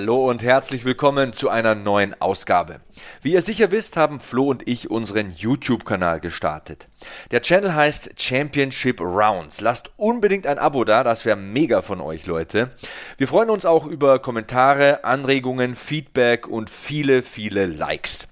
Hallo und herzlich willkommen zu einer neuen Ausgabe. Wie ihr sicher wisst, haben Flo und ich unseren YouTube-Kanal gestartet. Der Channel heißt Championship Rounds. Lasst unbedingt ein Abo da, das wäre mega von euch, Leute. Wir freuen uns auch über Kommentare, Anregungen, Feedback und viele, viele Likes.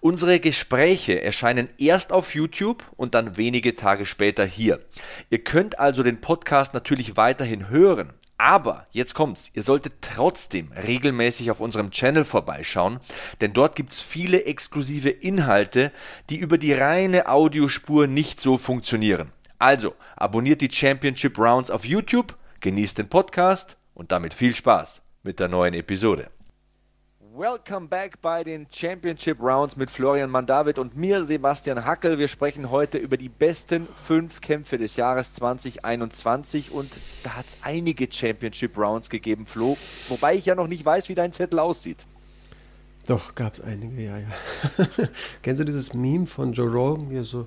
Unsere Gespräche erscheinen erst auf YouTube und dann wenige Tage später hier. Ihr könnt also den Podcast natürlich weiterhin hören. Aber jetzt kommt's, ihr solltet trotzdem regelmäßig auf unserem Channel vorbeischauen, denn dort gibt's viele exklusive Inhalte, die über die reine Audiospur nicht so funktionieren. Also, abonniert die Championship Rounds auf YouTube, genießt den Podcast und damit viel Spaß mit der neuen Episode. Welcome back bei den Championship Rounds mit Florian Mandavid und mir, Sebastian Hackel. Wir sprechen heute über die besten fünf Kämpfe des Jahres 2021 und da hat es einige Championship Rounds gegeben, Flo. Wobei ich ja noch nicht weiß, wie dein Zettel aussieht. Doch, gab es einige, ja, ja. Kennst du dieses Meme von Joe Rogan, wie er so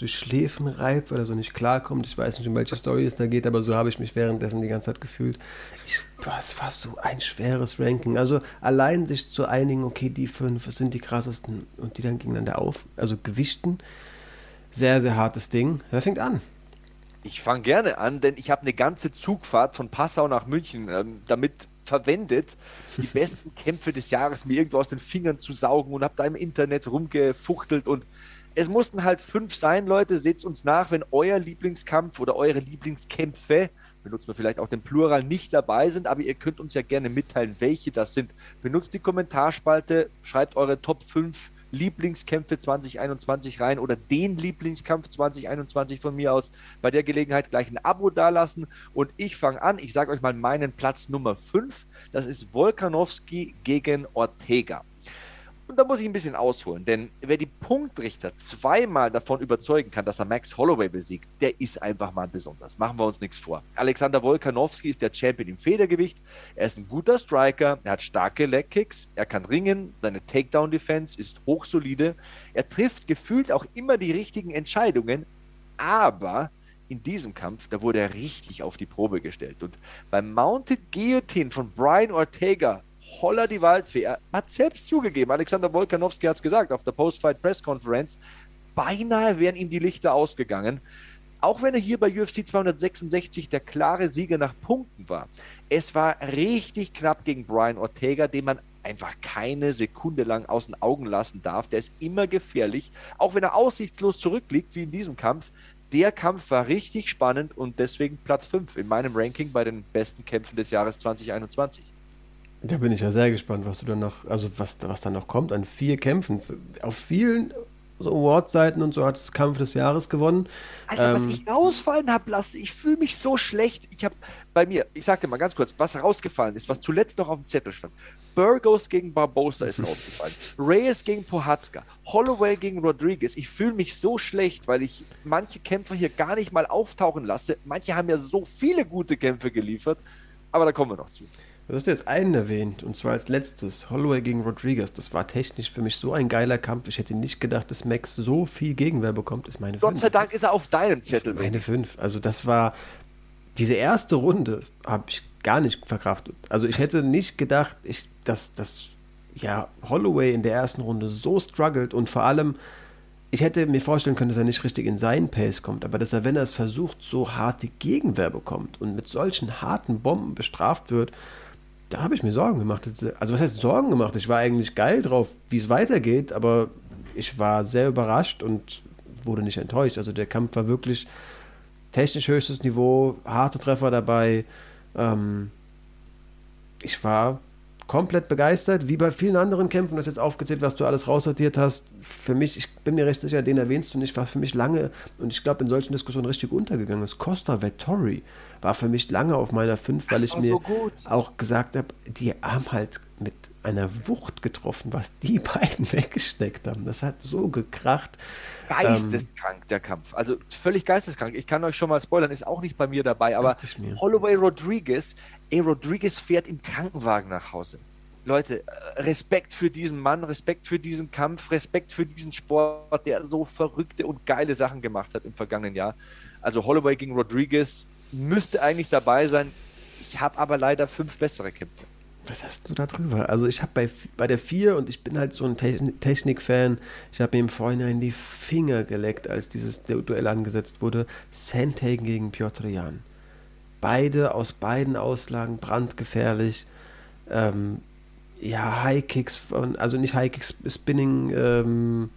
die Schläfen reibt, weil er so nicht klarkommt? Ich weiß nicht, um welche Story es da geht, aber so habe ich mich währenddessen die ganze Zeit gefühlt. Ich, boah, es war so ein schweres Ranking. Also allein sich zu einigen, okay, die fünf sind die krassesten und die dann gegeneinander auf, also gewichten. Sehr, sehr hartes Ding. Wer fängt an? Ich fange gerne an, denn ich habe eine ganze Zugfahrt von Passau nach München ähm, damit verwendet, die besten Kämpfe des Jahres mir irgendwo aus den Fingern zu saugen und habe da im Internet rumgefuchtelt und es mussten halt fünf sein, Leute. Seht uns nach, wenn euer Lieblingskampf oder eure Lieblingskämpfe, benutzt man vielleicht auch den Plural, nicht dabei sind, aber ihr könnt uns ja gerne mitteilen, welche das sind. Benutzt die Kommentarspalte, schreibt eure Top 5 Lieblingskämpfe 2021 rein oder den Lieblingskampf 2021 von mir aus. Bei der Gelegenheit gleich ein Abo dalassen und ich fange an. Ich sage euch mal meinen Platz Nummer 5. Das ist Volkanowski gegen Ortega. Da muss ich ein bisschen ausholen, denn wer die Punktrichter zweimal davon überzeugen kann, dass er Max Holloway besiegt, der ist einfach mal besonders. Machen wir uns nichts vor. Alexander Wolkanowski ist der Champion im Federgewicht. Er ist ein guter Striker, er hat starke Legkicks, er kann ringen, seine Takedown-Defense ist hochsolide. Er trifft gefühlt auch immer die richtigen Entscheidungen, aber in diesem Kampf, da wurde er richtig auf die Probe gestellt. Und beim Mounted Guillotine von Brian Ortega holla die Waldfee. Er hat selbst zugegeben, Alexander Wolkanowski hat es gesagt auf der Post-Fight Press Conference, beinahe wären ihm die Lichter ausgegangen. Auch wenn er hier bei UFC 266 der klare Sieger nach Punkten war. Es war richtig knapp gegen Brian Ortega, den man einfach keine Sekunde lang aus den Augen lassen darf. Der ist immer gefährlich, auch wenn er aussichtslos zurückliegt, wie in diesem Kampf. Der Kampf war richtig spannend und deswegen Platz 5 in meinem Ranking bei den besten Kämpfen des Jahres 2021. Da bin ich ja sehr gespannt, was du dann noch, also was, was da noch kommt an vier Kämpfen. Auf vielen so Award-Seiten und so hat es Kampf des Jahres gewonnen. Alter, ähm, was ich rausfallen habe lassen, ich fühle mich so schlecht. Ich habe bei mir, ich sagte mal ganz kurz, was rausgefallen ist, was zuletzt noch auf dem Zettel stand. Burgos gegen Barbosa ist rausgefallen. Reyes gegen Pohatska. Holloway gegen Rodriguez. Ich fühle mich so schlecht, weil ich manche Kämpfer hier gar nicht mal auftauchen lasse. Manche haben ja so viele gute Kämpfe geliefert, aber da kommen wir noch zu. Du hast jetzt einen erwähnt, und zwar als letztes, Holloway gegen Rodriguez. Das war technisch für mich so ein geiler Kampf. Ich hätte nicht gedacht, dass Max so viel Gegenwehr bekommt. Ist meine Gott fünf. sei Dank ist er auf deinem Zettel. Ist meine fünf. Also das war, diese erste Runde habe ich gar nicht verkraftet. Also ich hätte nicht gedacht, ich, dass, dass ja, Holloway in der ersten Runde so struggelt und vor allem ich hätte mir vorstellen können, dass er nicht richtig in seinen Pace kommt, aber dass er, wenn er es versucht, so harte Gegenwehr bekommt und mit solchen harten Bomben bestraft wird, da habe ich mir Sorgen gemacht. Also was heißt Sorgen gemacht? Ich war eigentlich geil drauf, wie es weitergeht, aber ich war sehr überrascht und wurde nicht enttäuscht. Also der Kampf war wirklich technisch höchstes Niveau, harte Treffer dabei. Ähm, ich war komplett begeistert, wie bei vielen anderen Kämpfen, das jetzt aufgezählt, was du alles raussortiert hast. Für mich, ich bin mir recht sicher, den erwähnst du nicht, war für mich lange und ich glaube in solchen Diskussionen richtig untergegangen ist. Costa Vettori war für mich lange auf meiner 5, weil ich mir so auch gesagt habe, die haben halt mit einer Wucht getroffen, was die beiden weggesteckt haben. Das hat so gekracht. Geisteskrank, ähm, der Kampf. Also völlig geisteskrank. Ich kann euch schon mal spoilern, ist auch nicht bei mir dabei, aber Holloway Rodriguez, ey, Rodriguez fährt im Krankenwagen nach Hause. Leute, Respekt für diesen Mann, Respekt für diesen Kampf, Respekt für diesen Sport, der so verrückte und geile Sachen gemacht hat im vergangenen Jahr. Also Holloway gegen Rodriguez müsste eigentlich dabei sein. Ich habe aber leider fünf bessere Kämpfe. Was hast du da drüber? Also ich habe bei, bei der 4 und ich bin halt so ein Technik-Fan, ich habe mir im Vorhinein die Finger geleckt, als dieses Duell angesetzt wurde. Sandhagen gegen Piotr Jan. Beide aus beiden Auslagen brandgefährlich. Ähm, ja, High Kicks von, also nicht High Kicks, Spinning, ähm,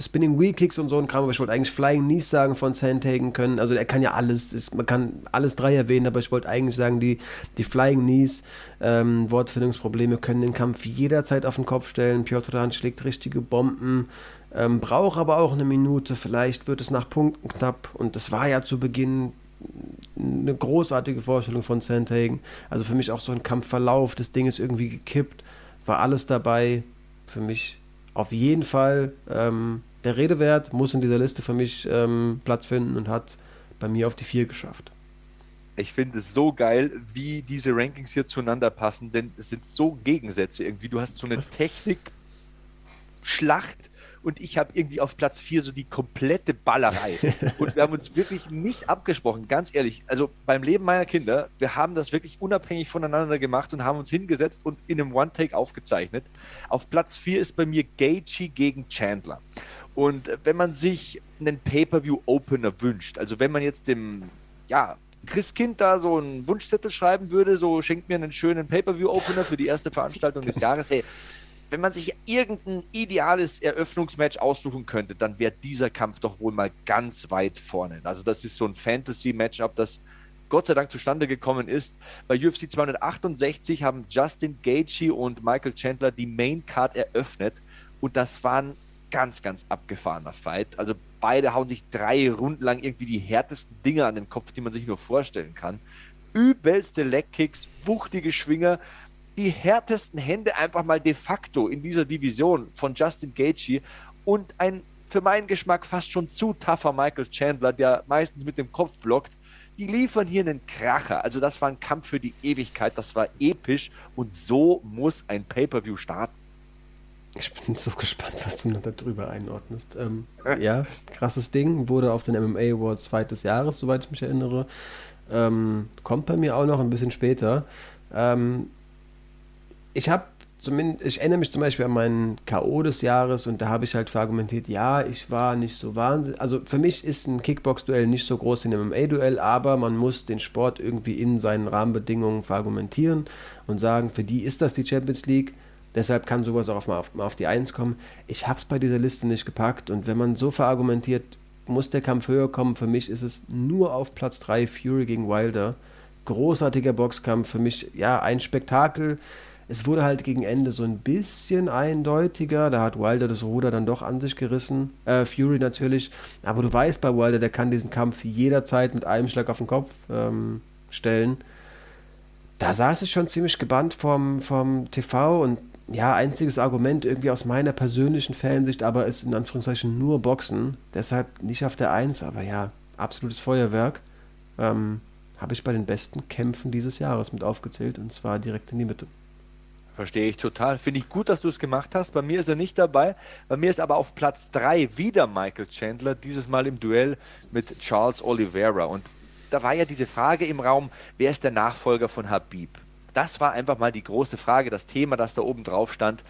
Spinning Wheel Kicks und so ein Kram, aber ich wollte eigentlich Flying Knees sagen von Sandhagen können. Also er kann ja alles, ist, man kann alles drei erwähnen, aber ich wollte eigentlich sagen, die, die Flying Knees, ähm, Wortfindungsprobleme können den Kampf jederzeit auf den Kopf stellen. Piotr Dan schlägt richtige Bomben, ähm, braucht aber auch eine Minute, vielleicht wird es nach Punkten knapp und das war ja zu Beginn eine großartige Vorstellung von Sandhagen. Also für mich auch so ein Kampfverlauf, das Ding ist irgendwie gekippt, war alles dabei. Für mich auf jeden Fall ähm, der Redewert muss in dieser Liste für mich ähm, Platz finden und hat bei mir auf die 4 geschafft. Ich finde es so geil, wie diese Rankings hier zueinander passen, denn es sind so Gegensätze irgendwie. Du hast so eine Technik-Schlacht und ich habe irgendwie auf Platz 4 so die komplette Ballerei. und wir haben uns wirklich nicht abgesprochen, ganz ehrlich. Also beim Leben meiner Kinder, wir haben das wirklich unabhängig voneinander gemacht und haben uns hingesetzt und in einem One-Take aufgezeichnet. Auf Platz 4 ist bei mir Gaethje gegen Chandler. Und wenn man sich einen Pay-Per-View-Opener wünscht, also wenn man jetzt dem, ja, Christkind da so einen Wunschzettel schreiben würde, so schenkt mir einen schönen Pay-Per-View-Opener für die erste Veranstaltung des Jahres, hey, wenn man sich irgendein ideales Eröffnungsmatch aussuchen könnte, dann wäre dieser Kampf doch wohl mal ganz weit vorne. Also das ist so ein Fantasy-Matchup, das Gott sei Dank zustande gekommen ist. Bei UFC 268 haben Justin Gaethje und Michael Chandler die Main Card eröffnet und das war ein ganz, ganz abgefahrener Fight. Also beide hauen sich drei Runden lang irgendwie die härtesten Dinge an den Kopf, die man sich nur vorstellen kann. Übelste Legkicks, wuchtige Schwinger, die härtesten Hände einfach mal de facto in dieser Division von Justin Gaethje und ein für meinen Geschmack fast schon zu tougher Michael Chandler, der meistens mit dem Kopf blockt. Die liefern hier einen Kracher. Also das war ein Kampf für die Ewigkeit, das war episch und so muss ein Pay-per-view starten. Ich bin so gespannt, was du noch darüber einordnest. Ähm, ja, krasses Ding. Wurde auf den MMA Awards zweites Jahres, soweit ich mich erinnere. Ähm, kommt bei mir auch noch ein bisschen später. Ähm, ich habe zumindest, ich erinnere mich zum Beispiel an meinen K.O. des Jahres und da habe ich halt verargumentiert, ja, ich war nicht so wahnsinnig. Also für mich ist ein Kickbox-Duell nicht so groß wie ein MMA-Duell, aber man muss den Sport irgendwie in seinen Rahmenbedingungen verargumentieren und sagen, für die ist das die Champions League. Deshalb kann sowas auch mal auf, mal auf die Eins kommen. Ich habe es bei dieser Liste nicht gepackt und wenn man so verargumentiert, muss der Kampf höher kommen. Für mich ist es nur auf Platz 3 Fury gegen Wilder. Großartiger Boxkampf. Für mich, ja, ein Spektakel es wurde halt gegen Ende so ein bisschen eindeutiger. Da hat Wilder das Ruder dann doch an sich gerissen. Äh, Fury natürlich. Aber du weißt bei Wilder, der kann diesen Kampf jederzeit mit einem Schlag auf den Kopf ähm, stellen. Da saß ich schon ziemlich gebannt vom, vom TV und ja, einziges Argument irgendwie aus meiner persönlichen Fansicht, aber ist in Anführungszeichen nur Boxen. Deshalb nicht auf der Eins, aber ja, absolutes Feuerwerk. Ähm, Habe ich bei den besten Kämpfen dieses Jahres mit aufgezählt und zwar direkt in die Mitte. Verstehe ich total. Finde ich gut, dass du es gemacht hast. Bei mir ist er nicht dabei. Bei mir ist aber auf Platz 3 wieder Michael Chandler, dieses Mal im Duell mit Charles Oliveira. Und da war ja diese Frage im Raum, wer ist der Nachfolger von Habib? Das war einfach mal die große Frage, das Thema, das da oben drauf stand.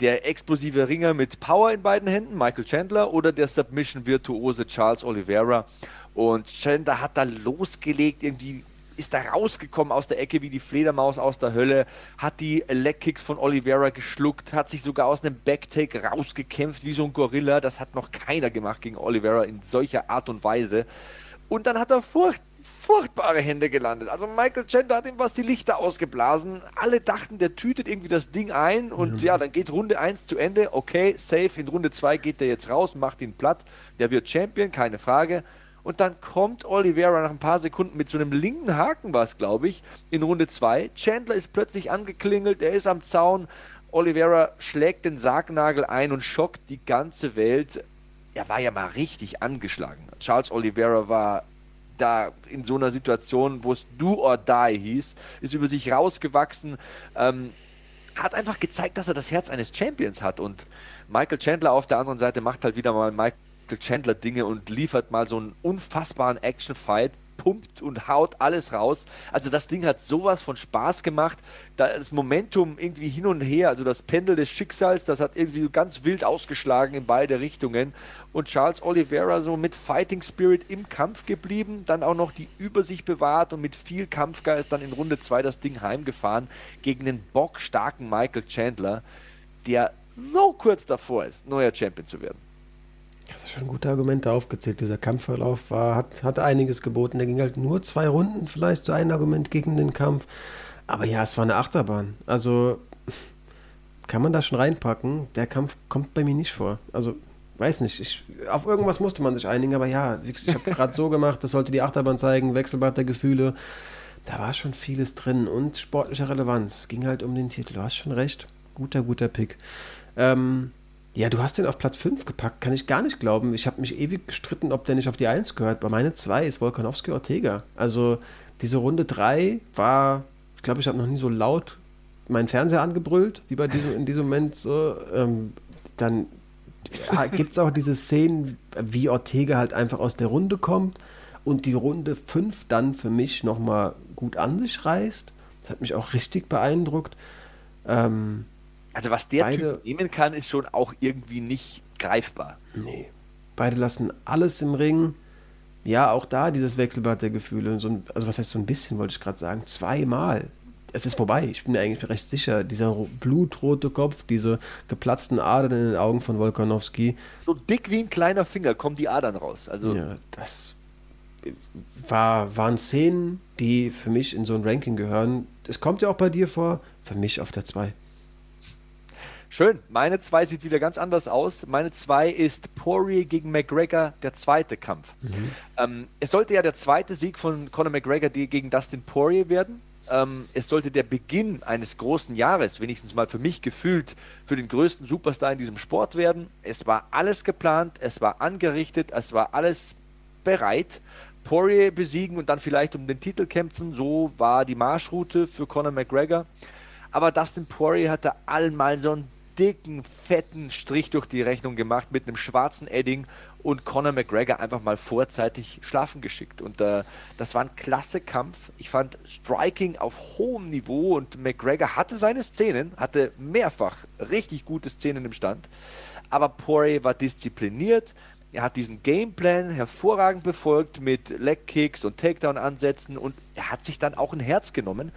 Der explosive Ringer mit Power in beiden Händen, Michael Chandler, oder der Submission-Virtuose Charles Oliveira. Und Chandler hat da losgelegt, irgendwie ist da rausgekommen aus der Ecke wie die Fledermaus aus der Hölle, hat die Leg-Kicks von Oliveira geschluckt, hat sich sogar aus einem Backtake rausgekämpft wie so ein Gorilla. Das hat noch keiner gemacht gegen Oliveira in solcher Art und Weise. Und dann hat er furcht, furchtbare Hände gelandet. Also Michael Chandler hat ihm was die Lichter ausgeblasen. Alle dachten, der tütet irgendwie das Ding ein und mhm. ja, dann geht Runde 1 zu Ende. Okay, safe. In Runde 2 geht er jetzt raus, macht ihn platt. Der wird Champion, keine Frage. Und dann kommt Oliveira nach ein paar Sekunden mit so einem linken Haken, was glaube ich, in Runde 2. Chandler ist plötzlich angeklingelt, er ist am Zaun. Oliveira schlägt den Sargnagel ein und schockt die ganze Welt. Er war ja mal richtig angeschlagen. Charles Oliveira war da in so einer Situation, wo es do or die hieß, ist über sich rausgewachsen, ähm, hat einfach gezeigt, dass er das Herz eines Champions hat. Und Michael Chandler auf der anderen Seite macht halt wieder mal Michael Chandler Dinge und liefert mal so einen unfassbaren Action-Fight, pumpt und haut alles raus. Also das Ding hat sowas von Spaß gemacht. Da das Momentum irgendwie hin und her, also das Pendel des Schicksals, das hat irgendwie ganz wild ausgeschlagen in beide Richtungen. Und Charles Oliveira so mit Fighting Spirit im Kampf geblieben, dann auch noch die Übersicht bewahrt und mit viel Kampfgeist dann in Runde 2 das Ding heimgefahren gegen den bockstarken Michael Chandler, der so kurz davor ist, neuer Champion zu werden. Schon gute Argumente aufgezählt. Dieser Kampfverlauf war, hat, hat einiges geboten. Der ging halt nur zwei Runden, vielleicht so ein Argument gegen den Kampf. Aber ja, es war eine Achterbahn. Also kann man da schon reinpacken. Der Kampf kommt bei mir nicht vor. Also weiß nicht. Ich, auf irgendwas musste man sich einigen, aber ja, ich habe gerade so gemacht, das sollte die Achterbahn zeigen, Wechselbad der Gefühle. Da war schon vieles drin und sportliche Relevanz. Ging halt um den Titel. Du hast schon recht. Guter, guter Pick. Ähm, ja, du hast den auf Platz 5 gepackt, kann ich gar nicht glauben. Ich habe mich ewig gestritten, ob der nicht auf die 1 gehört. Bei meine 2 ist Volkanowski Ortega. Also diese Runde 3 war, ich glaube, ich habe noch nie so laut meinen Fernseher angebrüllt, wie bei diesem, in diesem Moment so. Ähm, dann gibt es auch diese Szenen, wie Ortega halt einfach aus der Runde kommt und die Runde 5 dann für mich nochmal gut an sich reißt. Das hat mich auch richtig beeindruckt. Ähm, also was der Beide, Typ nehmen kann, ist schon auch irgendwie nicht greifbar. Nee. Beide lassen alles im Ring. Ja, auch da dieses Wechselbad der Gefühle. So ein, also was heißt so ein bisschen, wollte ich gerade sagen. Zweimal. Es ist vorbei. Ich bin mir eigentlich recht sicher. Dieser blutrote Kopf, diese geplatzten Adern in den Augen von Wolkanowski. So dick wie ein kleiner Finger kommen die Adern raus. Also ja, das war, waren Szenen, die für mich in so ein Ranking gehören. Es kommt ja auch bei dir vor. Für mich auf der 2. Schön. Meine 2 sieht wieder ganz anders aus. Meine 2 ist Poirier gegen McGregor, der zweite Kampf. Mhm. Ähm, es sollte ja der zweite Sieg von Conor McGregor gegen Dustin Poirier werden. Ähm, es sollte der Beginn eines großen Jahres, wenigstens mal für mich gefühlt, für den größten Superstar in diesem Sport werden. Es war alles geplant, es war angerichtet, es war alles bereit. Poirier besiegen und dann vielleicht um den Titel kämpfen, so war die Marschroute für Conor McGregor. Aber Dustin Poirier hatte allen mal so ein dicken, fetten Strich durch die Rechnung gemacht mit einem schwarzen Edding und Conor McGregor einfach mal vorzeitig schlafen geschickt. Und äh, das war ein klasse Kampf. Ich fand Striking auf hohem Niveau und McGregor hatte seine Szenen, hatte mehrfach richtig gute Szenen im Stand. Aber Poirier war diszipliniert. Er hat diesen Gameplan hervorragend befolgt mit Leg Kicks und Takedown-Ansätzen und er hat sich dann auch ein Herz genommen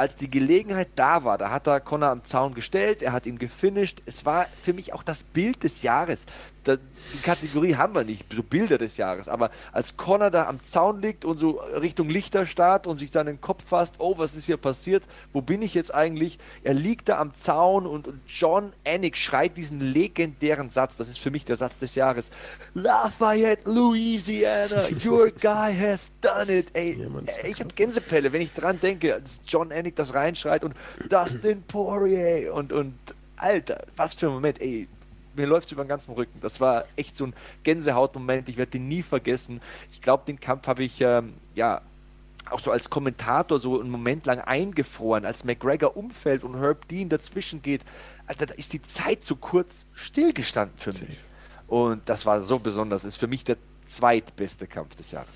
als die Gelegenheit da war, da hat er Connor am Zaun gestellt, er hat ihn gefinisht. Es war für mich auch das Bild des Jahres da, die Kategorie haben wir nicht, so Bilder des Jahres, aber als Connor da am Zaun liegt und so Richtung Lichter starrt und sich dann den Kopf fasst, oh, was ist hier passiert, wo bin ich jetzt eigentlich? Er liegt da am Zaun und, und John Anik schreit diesen legendären Satz, das ist für mich der Satz des Jahres, Lafayette, Louisiana, your guy has done it. Ey, ja, ich habe Gänsepelle, wenn ich dran denke, als John Anik das reinschreit und Dustin Poirier und, und Alter, was für ein Moment, ey, mir läuft es über den ganzen Rücken. Das war echt so ein Gänsehautmoment. Ich werde den nie vergessen. Ich glaube, den Kampf habe ich ähm, ja auch so als Kommentator so einen Moment lang eingefroren, als McGregor umfällt und Herb Dean dazwischen geht. Alter, da ist die Zeit zu kurz stillgestanden für mich. Und das war so besonders. Ist für mich der zweitbeste Kampf des Jahres.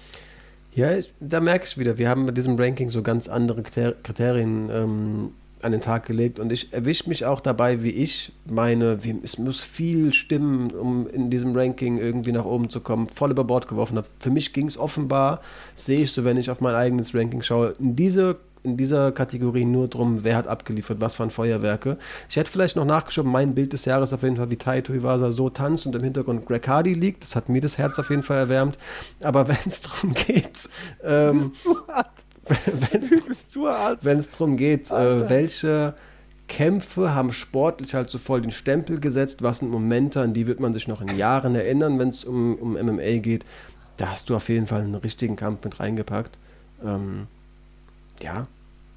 Ja, ich, da merke ich wieder, wir haben mit diesem Ranking so ganz andere Kriterien ähm, an den Tag gelegt und ich erwische mich auch dabei, wie ich meine, wie, es muss viel stimmen, um in diesem Ranking irgendwie nach oben zu kommen, voll über Bord geworfen habe. Für mich ging es offenbar, sehe ich so, wenn ich auf mein eigenes Ranking schaue, in diese in dieser Kategorie nur drum, wer hat abgeliefert, was waren Feuerwerke. Ich hätte vielleicht noch nachgeschoben, mein Bild des Jahres auf jeden Fall, wie Taito Iwasa so tanzt und im Hintergrund Greg Hardy liegt. Das hat mir das Herz auf jeden Fall erwärmt. Aber wenn es darum geht, ähm, wenn es darum geht, äh, welche Kämpfe haben sportlich halt so voll den Stempel gesetzt, was sind Momente, an die wird man sich noch in Jahren erinnern, wenn es um, um MMA geht. Da hast du auf jeden Fall einen richtigen Kampf mit reingepackt. Ähm, ja,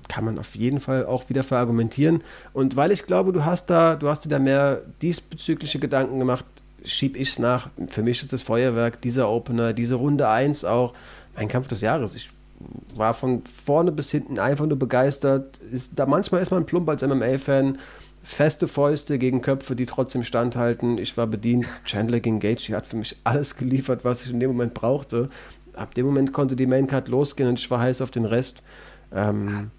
kann man auf jeden Fall auch wieder verargumentieren. Und weil ich glaube, du hast da, du hast dir da mehr diesbezügliche Gedanken gemacht, schieb ich es nach. Für mich ist das Feuerwerk, dieser Opener, diese Runde 1 auch mein Kampf des Jahres. Ich war von vorne bis hinten einfach nur begeistert. Ist, da manchmal ist man plump als MMA-Fan. Feste Fäuste gegen Köpfe, die trotzdem standhalten. Ich war bedient. Chandler gegen Gage, hat für mich alles geliefert, was ich in dem Moment brauchte. Ab dem Moment konnte die Maincard losgehen und ich war heiß auf den Rest. Ähm,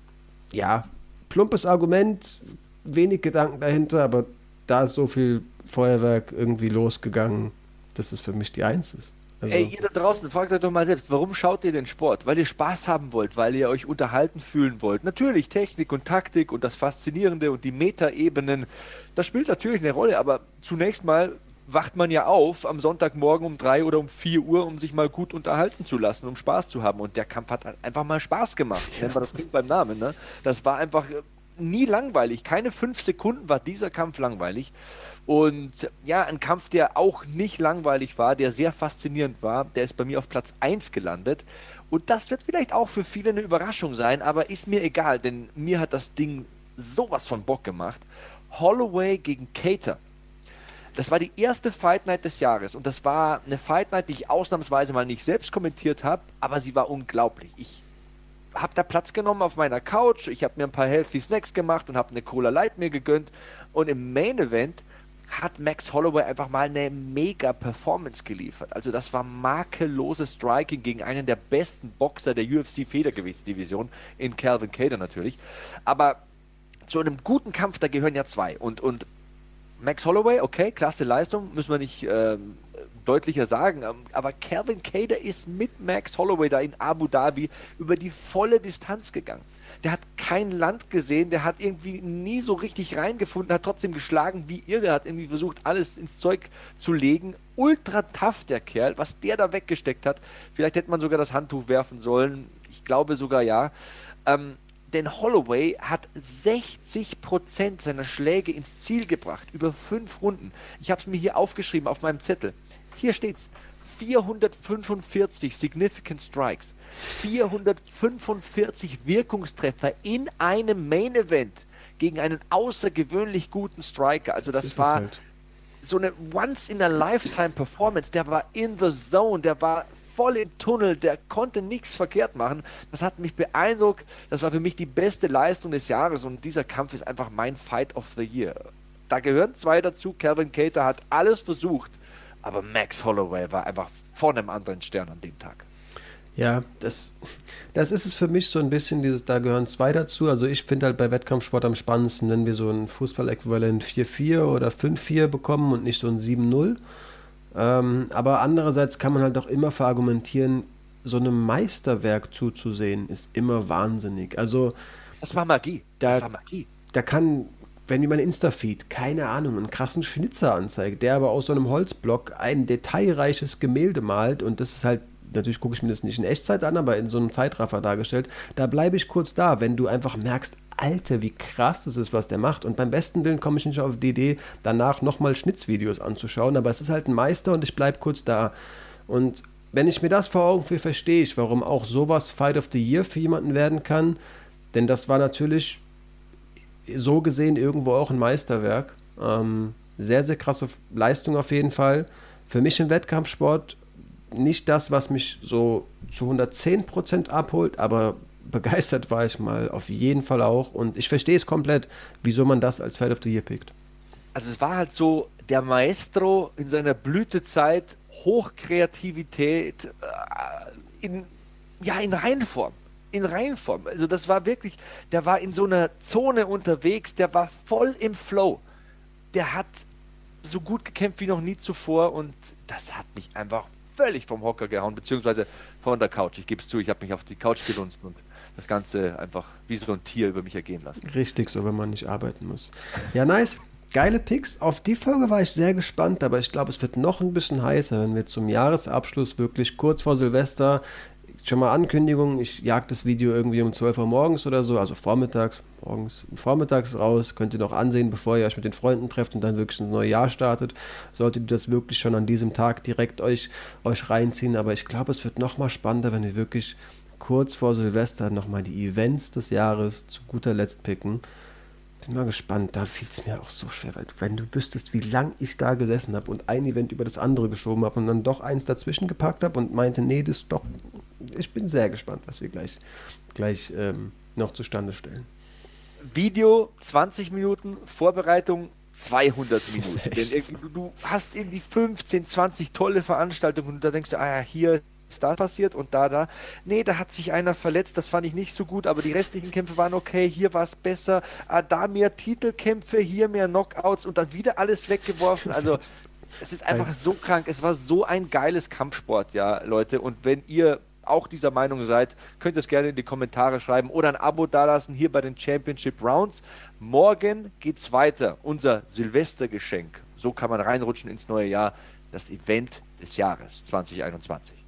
ja, plumpes Argument, wenig Gedanken dahinter, aber da ist so viel Feuerwerk irgendwie losgegangen, dass es für mich die Eins ist. Also Ey, ihr da draußen, fragt euch doch mal selbst, warum schaut ihr den Sport? Weil ihr Spaß haben wollt, weil ihr euch unterhalten fühlen wollt. Natürlich Technik und Taktik und das Faszinierende und die Metaebenen, das spielt natürlich eine Rolle, aber zunächst mal wacht man ja auf am Sonntagmorgen um drei oder um vier Uhr, um sich mal gut unterhalten zu lassen, um Spaß zu haben. Und der Kampf hat einfach mal Spaß gemacht. Ja. Nennen wir das Kind beim Namen. Ne? Das war einfach nie langweilig. Keine fünf Sekunden war dieser Kampf langweilig. Und ja, ein Kampf, der auch nicht langweilig war, der sehr faszinierend war, der ist bei mir auf Platz 1 gelandet. Und das wird vielleicht auch für viele eine Überraschung sein, aber ist mir egal, denn mir hat das Ding sowas von Bock gemacht. Holloway gegen Cater. Das war die erste Fight Night des Jahres und das war eine Fight Night, die ich ausnahmsweise mal nicht selbst kommentiert habe, aber sie war unglaublich. Ich habe da Platz genommen auf meiner Couch, ich habe mir ein paar Healthy Snacks gemacht und habe eine Cola Light mir gegönnt und im Main Event hat Max Holloway einfach mal eine mega Performance geliefert. Also das war makelloses Striking gegen einen der besten Boxer der UFC Federgewichtsdivision in Calvin Cater natürlich. Aber zu einem guten Kampf, da gehören ja zwei. Und, und Max Holloway, okay, klasse Leistung, müssen wir nicht ähm, deutlicher sagen. Ähm, aber Calvin Cater ist mit Max Holloway da in Abu Dhabi über die volle Distanz gegangen. Der hat kein Land gesehen, der hat irgendwie nie so richtig reingefunden, hat trotzdem geschlagen wie irre, hat irgendwie versucht, alles ins Zeug zu legen. Ultra tough, der Kerl, was der da weggesteckt hat. Vielleicht hätte man sogar das Handtuch werfen sollen. Ich glaube sogar ja. Ähm, denn Holloway hat 60% seiner Schläge ins Ziel gebracht, über fünf Runden. Ich habe es mir hier aufgeschrieben auf meinem Zettel. Hier steht's. 445 Significant Strikes, 445 Wirkungstreffer in einem Main Event gegen einen außergewöhnlich guten Striker. Also das, das war halt. so eine Once in a Lifetime Performance. Der war in the zone, der war voll im Tunnel, der konnte nichts verkehrt machen. Das hat mich beeindruckt. Das war für mich die beste Leistung des Jahres und dieser Kampf ist einfach mein Fight of the Year. Da gehören zwei dazu. Calvin Cater hat alles versucht, aber Max Holloway war einfach von einem anderen Stern an dem Tag. Ja, das, das ist es für mich so ein bisschen dieses, da gehören zwei dazu. Also ich finde halt bei Wettkampfsport am spannendsten, wenn wir so ein Fußball-Äquivalent 4-4 oder 5-4 bekommen und nicht so ein 7-0. Ähm, aber andererseits kann man halt auch immer verargumentieren, so einem Meisterwerk zuzusehen, ist immer wahnsinnig. Also. Das war Magie. Da, das war Magie. Da kann, wenn mir mein Insta-Feed, keine Ahnung, einen krassen Schnitzer anzeigt, der aber aus so einem Holzblock ein detailreiches Gemälde malt und das ist halt natürlich gucke ich mir das nicht in Echtzeit an, aber in so einem Zeitraffer dargestellt, da bleibe ich kurz da, wenn du einfach merkst, Alter, wie krass das ist, was der macht. Und beim besten Willen komme ich nicht auf die Idee, danach nochmal Schnitzvideos anzuschauen, aber es ist halt ein Meister und ich bleibe kurz da. Und wenn ich mir das vor Augen führe, verstehe ich, warum auch sowas Fight of the Year für jemanden werden kann. Denn das war natürlich so gesehen irgendwo auch ein Meisterwerk. Ähm, sehr, sehr krasse Leistung auf jeden Fall. Für mich im Wettkampfsport nicht das, was mich so zu 110% abholt, aber begeistert war ich mal auf jeden Fall auch. Und ich verstehe es komplett, wieso man das als Fight of the Year pickt. Also es war halt so der Maestro in seiner Blütezeit, Hochkreativität, äh, in ja, in Reinform. In Reinform. Also das war wirklich, der war in so einer Zone unterwegs, der war voll im Flow. Der hat so gut gekämpft wie noch nie zuvor und das hat mich einfach völlig vom Hocker gehauen, beziehungsweise von der Couch. Ich gebe es zu, ich habe mich auf die Couch gelunzt und das Ganze einfach wie so ein Tier über mich ergehen lassen. Richtig, so wenn man nicht arbeiten muss. Ja, nice. Geile Picks. Auf die Folge war ich sehr gespannt, aber ich glaube, es wird noch ein bisschen heißer, wenn wir zum Jahresabschluss wirklich kurz vor Silvester schon mal Ankündigung, ich jag das Video irgendwie um 12 Uhr morgens oder so, also vormittags, morgens, vormittags raus, könnt ihr noch ansehen, bevor ihr euch mit den Freunden trefft und dann wirklich ein neues Jahr startet. Solltet ihr das wirklich schon an diesem Tag direkt euch, euch reinziehen, aber ich glaube, es wird noch mal spannender, wenn wir wirklich kurz vor Silvester nochmal die Events des Jahres zu guter Letzt picken. Bin mal gespannt, da fiel es mir auch so schwer, weil wenn du wüsstest, wie lang ich da gesessen habe und ein Event über das andere geschoben habe und dann doch eins dazwischen gepackt habe und meinte, nee, das ist doch. Ich bin sehr gespannt, was wir gleich, gleich ähm, noch zustande stellen. Video 20 Minuten, Vorbereitung 200 Minuten. Denn du hast irgendwie 15, 20 tolle Veranstaltungen und da denkst du, ah ja, hier ist da passiert und da, da. Nee, da hat sich einer verletzt, das fand ich nicht so gut, aber die restlichen Kämpfe waren okay, hier war es besser. Ah, da mehr Titelkämpfe, hier mehr Knockouts und dann wieder alles weggeworfen. Also es ist einfach so krank. Es war so ein geiles Kampfsport, ja, Leute. Und wenn ihr auch dieser Meinung seid, könnt ihr es gerne in die Kommentare schreiben oder ein Abo dalassen hier bei den Championship Rounds. Morgen geht's weiter. Unser Silvestergeschenk. So kann man reinrutschen ins neue Jahr. Das Event des Jahres 2021.